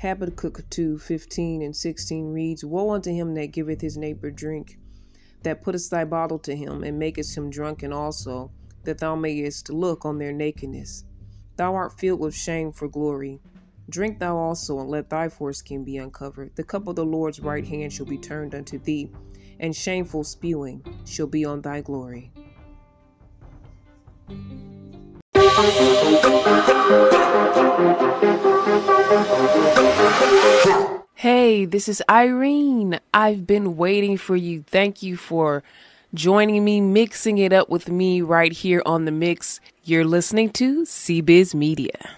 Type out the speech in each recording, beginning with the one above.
Habakkuk 2 15 and 16 reads, Woe unto him that giveth his neighbor drink, that puttest thy bottle to him, and makest him drunken also, that thou mayest look on their nakedness. Thou art filled with shame for glory. Drink thou also, and let thy foreskin be uncovered. The cup of the Lord's right hand shall be turned unto thee, and shameful spewing shall be on thy glory. This is Irene. I've been waiting for you. Thank you for joining me, mixing it up with me right here on the mix. You're listening to CBiz Media.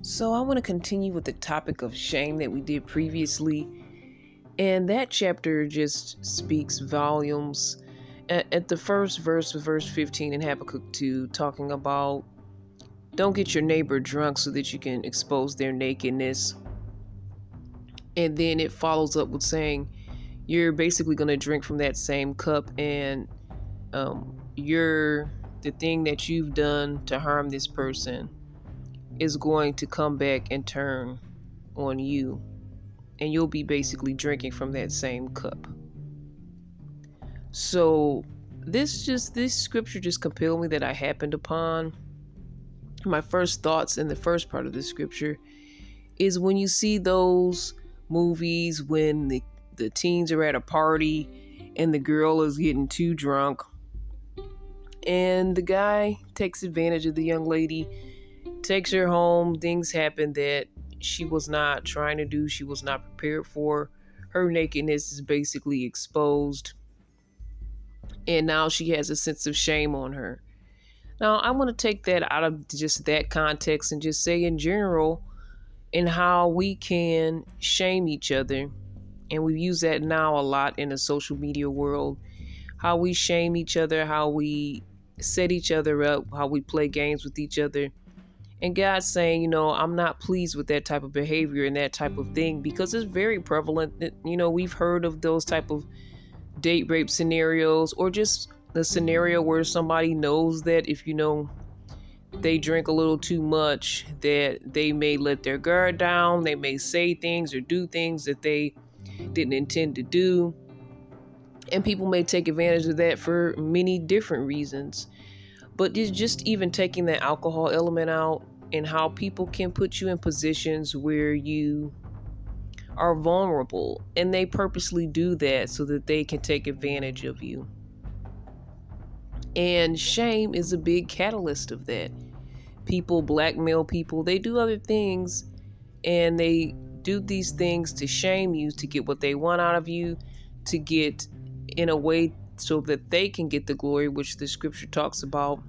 So, I want to continue with the topic of shame that we did previously. And that chapter just speaks volumes. At the first verse verse 15 in Habakkuk 2, talking about don't get your neighbor drunk so that you can expose their nakedness. And then it follows up with saying, you're basically going to drink from that same cup and um, you're the thing that you've done to harm this person is going to come back and turn on you. And you'll be basically drinking from that same cup. So this just this scripture just compelled me that i happened upon my first thoughts in the first part of the scripture is when you see those movies when the the teens are at a party and the girl is getting too drunk and the guy takes advantage of the young lady takes her home things happen that she was not trying to do she was not prepared for. Her nakedness is basically exposed and now she has a sense of shame on her now i want to take that out of just that context and just say in general in how we can shame each other and we use that now a lot in the social media world how we shame each other how we set each other up how we play games with each other. And God's saying, you know, I'm not pleased with that type of behavior and that type of thing because it's very prevalent that, you know, we've heard of those type of date rape scenarios or just the scenario where somebody knows that if you know they drink a little too much that they may let their guard down, they may say things or do things that they didn't intend to do. And people may take advantage of that for many different reasons. But just even taking that alcohol element out and how people can put you in positions where you are vulnerable and they purposely do that so that they can take advantage of you. And shame is a big catalyst of that. People blackmail people, they do other things and they do these things to shame you, to get what they want out of you, to get in a way so that they can get the glory, which the scripture talks about.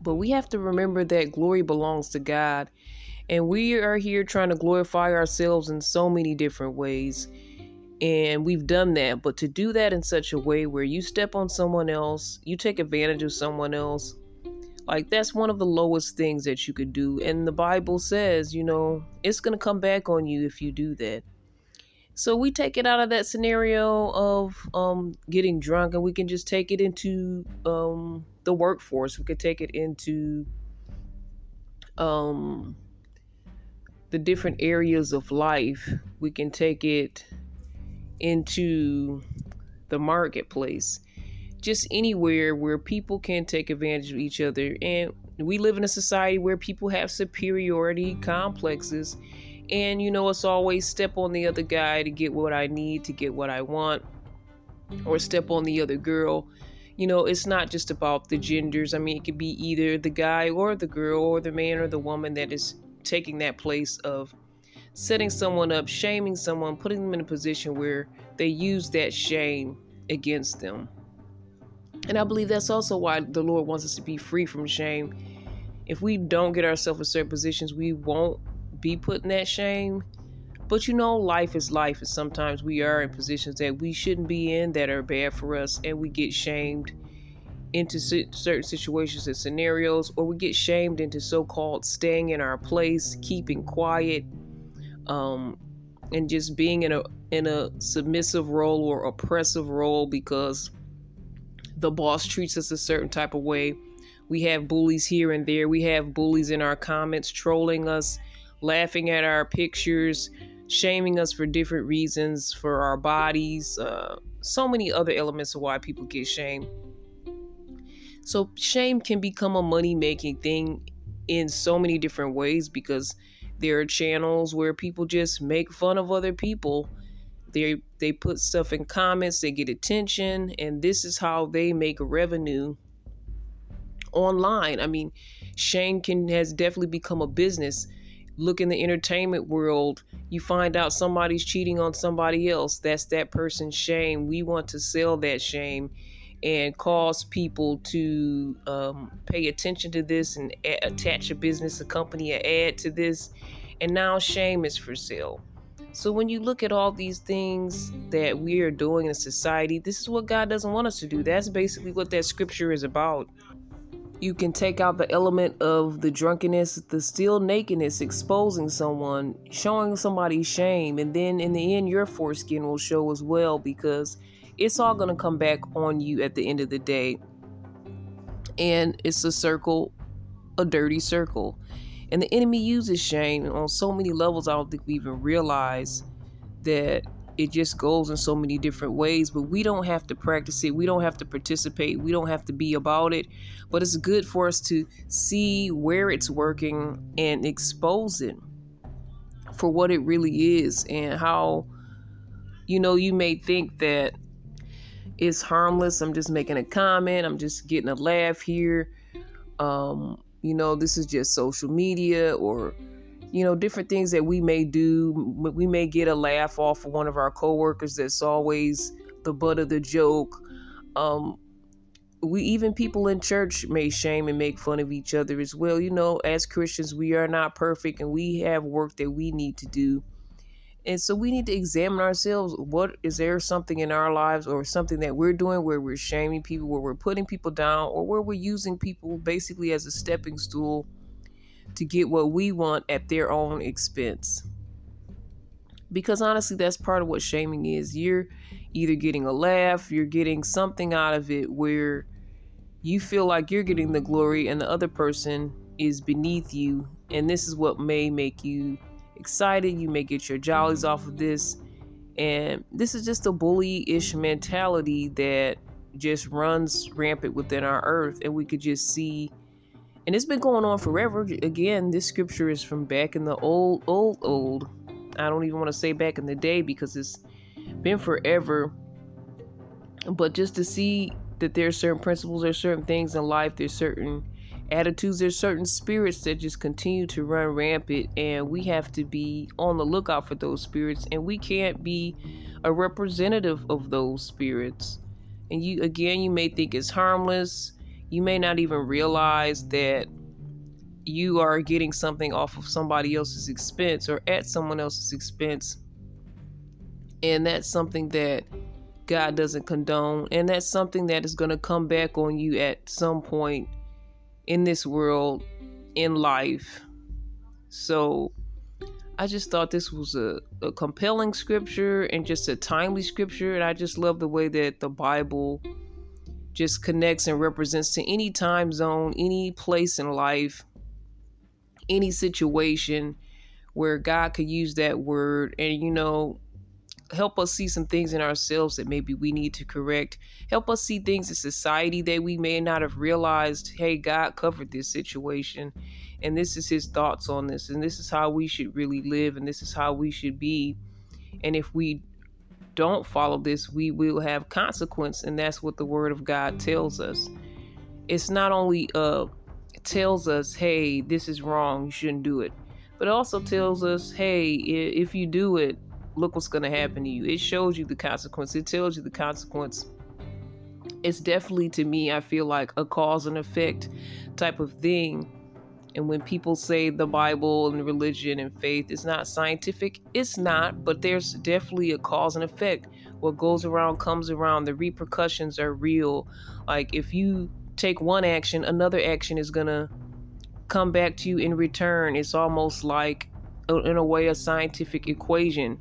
But we have to remember that glory belongs to God. And we are here trying to glorify ourselves in so many different ways. And we've done that. But to do that in such a way where you step on someone else, you take advantage of someone else, like that's one of the lowest things that you could do. And the Bible says, you know, it's going to come back on you if you do that. So we take it out of that scenario of um, getting drunk and we can just take it into um, the workforce. We could take it into um, the different areas of life. We can take it into the marketplace. Just anywhere where people can take advantage of each other. And we live in a society where people have superiority complexes and you know, it's always step on the other guy to get what I need, to get what I want, or step on the other girl. You know, it's not just about the genders. I mean, it could be either the guy or the girl or the man or the woman that is taking that place of setting someone up, shaming someone, putting them in a position where they use that shame against them. And I believe that's also why the Lord wants us to be free from shame. If we don't get ourselves in certain positions, we won't be put in that shame. But you know, life is life, and sometimes we are in positions that we shouldn't be in that are bad for us, and we get shamed into certain situations and scenarios, or we get shamed into so called staying in our place, keeping quiet, um, and just being in a in a submissive role or oppressive role because the boss treats us a certain type of way We have bullies here and there. We have bullies in our comments trolling us, laughing at our pictures, shaming us for different reasons, for our bodies, uh, so many other elements of why people get shamed. So, shame can become a money making thing in so many different ways because there are channels where people just make fun of other people. They they put stuff in comments, they get attention, and this is how they make revenue online. I mean, shame can has definitely become a business look in the entertainment world, you find out somebody's cheating on somebody else. That's that person's shame. We want to sell that shame and cause people to um, pay attention to this and a- attach a business, a company, an ad to this. And now shame is for sale. So when you look at all these things that we are doing in society, this is what God doesn't want us to do. That's basically what that scripture is about you can take out the element of the drunkenness, the still nakedness, exposing someone, showing somebody shame, and then in the end, your foreskin will show as well because it's all going to come back on you at the end of the day. And it's a circle, a dirty circle. And the enemy uses shame on so many levels, I don't think we even realize that it just goes in so many different ways but we don't have to practice it we don't have to participate we don't have to be about it but it's good for us to see where it's working and expose it for what it really is and how you know you may think that it's harmless i'm just making a comment i'm just getting a laugh here um you know this is just social media or you know, different things that we may do. We may get a laugh off of one of our coworkers that's always the butt of the joke. Um, we even people in church may shame and make fun of each other as well. You know, as Christians, we are not perfect and we have work that we need to do. And so we need to examine ourselves. What is there something in our lives or something that we're doing where we're shaming people, where we're putting people down, or where we're using people basically as a stepping stool to get what we want at their own expense. Because honestly, that's part of what shaming is. You're either getting a laugh, you're getting something out of it where you feel like you're getting the glory and the other person is beneath you. And this is what may make you excited. You may get your jollies off of this. And this is just a bully ish mentality that just runs rampant within our earth. And we could just see and it's been going on forever. Again, this scripture is from back in the old, old, old. I don't even want to say back in the day because it's been forever. But just to see that there's certain principles, there's certain things in life, there's certain attitudes, there's certain spirits that just continue to run rampant, and we have to be on the lookout for those spirits, and we can't be a representative of those spirits. And you, again, you may think it's harmless you may not even realize that you are getting something off of somebody else's expense or at someone else's expense. And that's something that God doesn't condone. And that's something that is going to come back on you at some point in this world, in life. So I just thought this was a, a compelling scripture and just a timely scripture. And I just love the way that the Bible just connects and represents to any time zone, any place in life, any situation where God could use that word and, you know, help us see some things in ourselves that maybe we need to correct. Help us see things in society that we may not have realized, hey, God covered this situation and this is his thoughts on this and this is how we should really live and this is how we should be. And if we don't follow this, we will have consequence, and that's what the Word of God tells us. It's not only uh tells us, hey, this is wrong, you shouldn't do it, but it also tells us, hey, if you do it, look what's going to happen to you. It shows you the consequence. It tells you the consequence. It's definitely to me, I feel like a cause and effect type of thing and when people say the Bible and religion and faith is not scientific, it's not, but there's definitely a cause and effect. What goes around comes around. The repercussions are real. Like if you take one action, another action is going to come back to you in return. It's almost like, in a way, a scientific equation.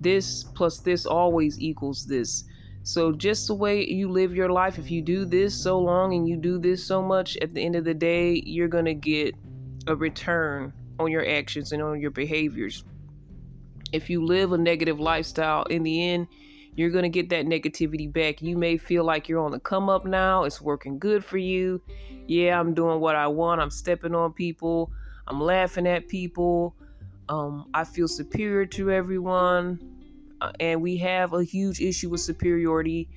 This plus this always equals this. So, just the way you live your life, if you do this so long and you do this so much, at the end of the day, you're going to get a return on your actions and on your behaviors. If you live a negative lifestyle, in the end, you're going to get that negativity back. You may feel like you're on the come up now, it's working good for you. Yeah, I'm doing what I want, I'm stepping on people, I'm laughing at people, um, I feel superior to everyone. Uh, and we have a huge issue with superiority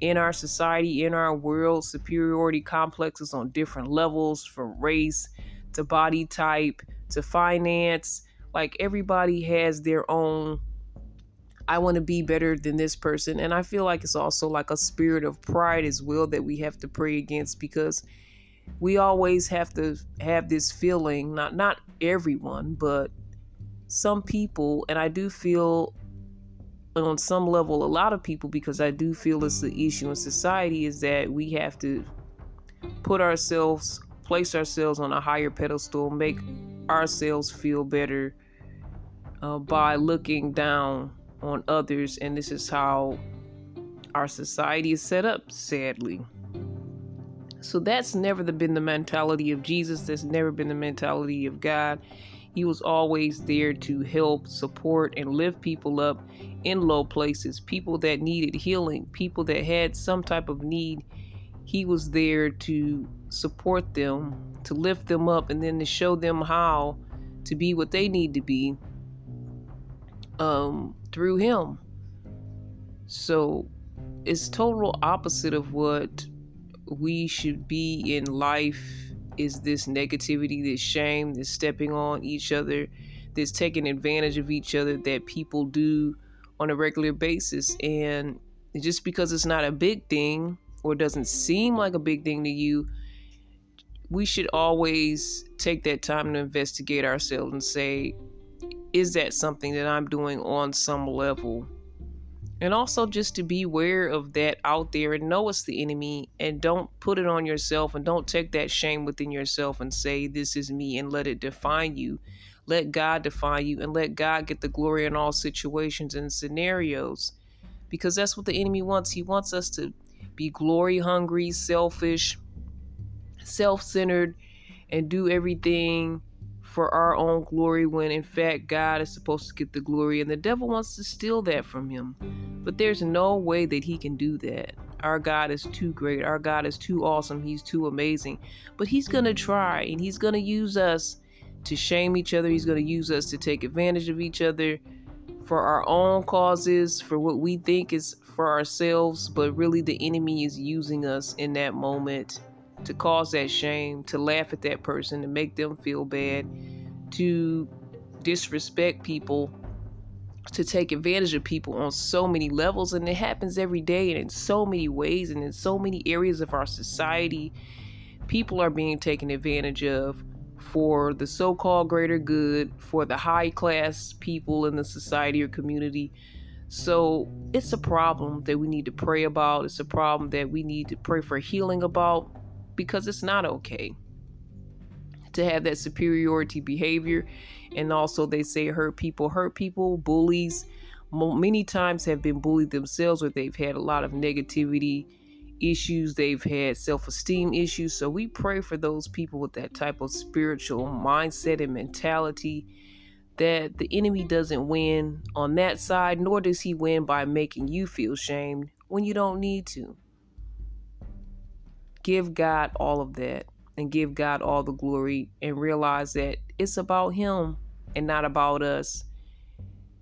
in our society, in our world. Superiority complexes on different levels from race to body type to finance. Like everybody has their own. I want to be better than this person. And I feel like it's also like a spirit of pride as well that we have to pray against because we always have to have this feeling, not not everyone, but some people, and I do feel on some level a lot of people because I do feel it's the issue in society is that we have to put ourselves place ourselves on a higher pedestal, make ourselves feel better uh, by looking down on others. And this is how our society is set up, sadly. So that's never been the mentality of Jesus. That's never been the mentality of God. He was always there to help, support, and lift people up in low places, people that needed healing, people that had some type of need. He was there to support them, to lift them up, and then to show them how to be what they need to be um, through Him. So it's total opposite of what we should be in life is this negativity, this shame, this stepping on each other, this taking advantage of each other that people do on a regular basis. And just because it's not a big thing or doesn't seem like a big thing to you, we should always take that time to investigate ourselves and say, is that something that I'm doing on some level? And also just to be aware of that out there and know it's the enemy and don't put it on yourself and don't take that shame within yourself and say, This is me and let it define you. Let God define you and let God get the glory in all situations and scenarios. Because that's what the enemy wants. He wants us to be glory hungry, selfish, self centered and do everything for our own glory when in fact God is supposed to get the glory and the devil wants to steal that from him. But there's no way that he can do that. Our God is too great. Our God is too awesome. He's too amazing. But he's going to try and he's going to use us to shame each other. He's going to use us to take advantage of each other for our own causes, for what we think is for ourselves, but really the enemy is using us in that moment to cause that shame, to laugh at that person, to make them feel bad, to disrespect people, to take advantage of people on so many levels. And it happens every day and in so many ways and in so many areas of our society. People are being taken advantage of for the so called greater good, for the high class people in the society or community. So it's a problem that we need to pray about. It's a problem that we need to pray for healing about because it's not okay to have that superiority behavior. And also, they say hurt people hurt people, bullies many times have been bullied themselves or they've had a lot of negativity issues, they've had self esteem issues. So we pray for those people with that type of spiritual mindset and mentality that the enemy doesn't win on that side, nor does he win by making you feel shamed when you don't need to give God all of that and give God all the glory and realize that it's about Him and not about us.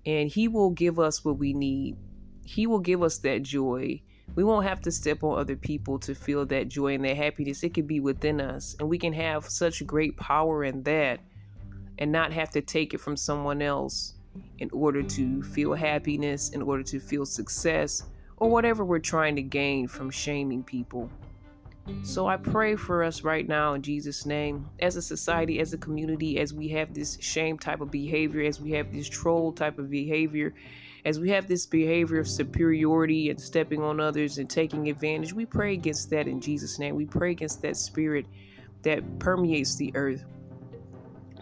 And He will give us what we need. He will give us that joy. We won't have to step on other people to feel that joy and that happiness. It can be within us. And we can have such great power in that and not have to take it from someone else in order to feel happiness, in order to feel success, or whatever we're trying to gain from shaming people. So I pray for us right now in Jesus' name, as a society, as a community, as we have this shame type of behavior, as we have this troll type of behavior, as we have this behavior of superiority and stepping on others and taking advantage. We pray against that in Jesus' name. We pray against that spirit that permeates the earth.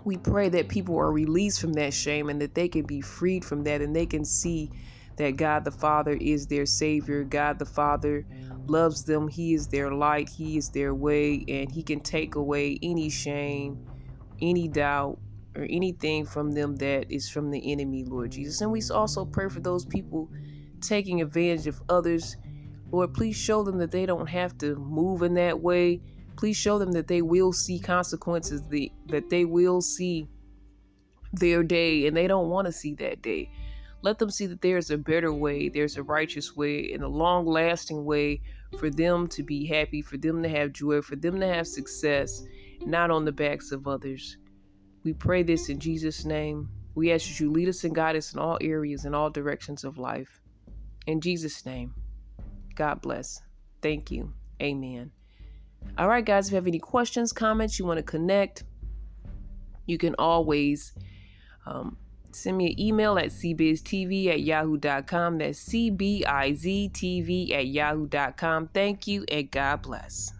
We pray that people are released from that shame and that they can be freed from that and they can see that God the Father is their Savior. God the Father loves them. He is their light. He is their way. And He can take away any shame, any doubt, or anything from them that is from the enemy, Lord Jesus. And we also pray for those people taking advantage of others. Lord, please show them that they don't have to move in that way. Please show them that they will see consequences, that they will see their day, and they don't want to see that day. Let them see that there's a better way, there's a righteous way, and a long lasting way for them to be happy, for them to have joy, for them to have success, not on the backs of others. We pray this in Jesus' name. We ask that you lead us and guide us in all areas and all directions of life. In Jesus' name, God bless. Thank you. Amen. All right, guys, if you have any questions, comments, you want to connect, you can always um, send me an email at cbiztv at yahoo.com. That's C B I Z T V at yahoo.com. Thank you and God bless.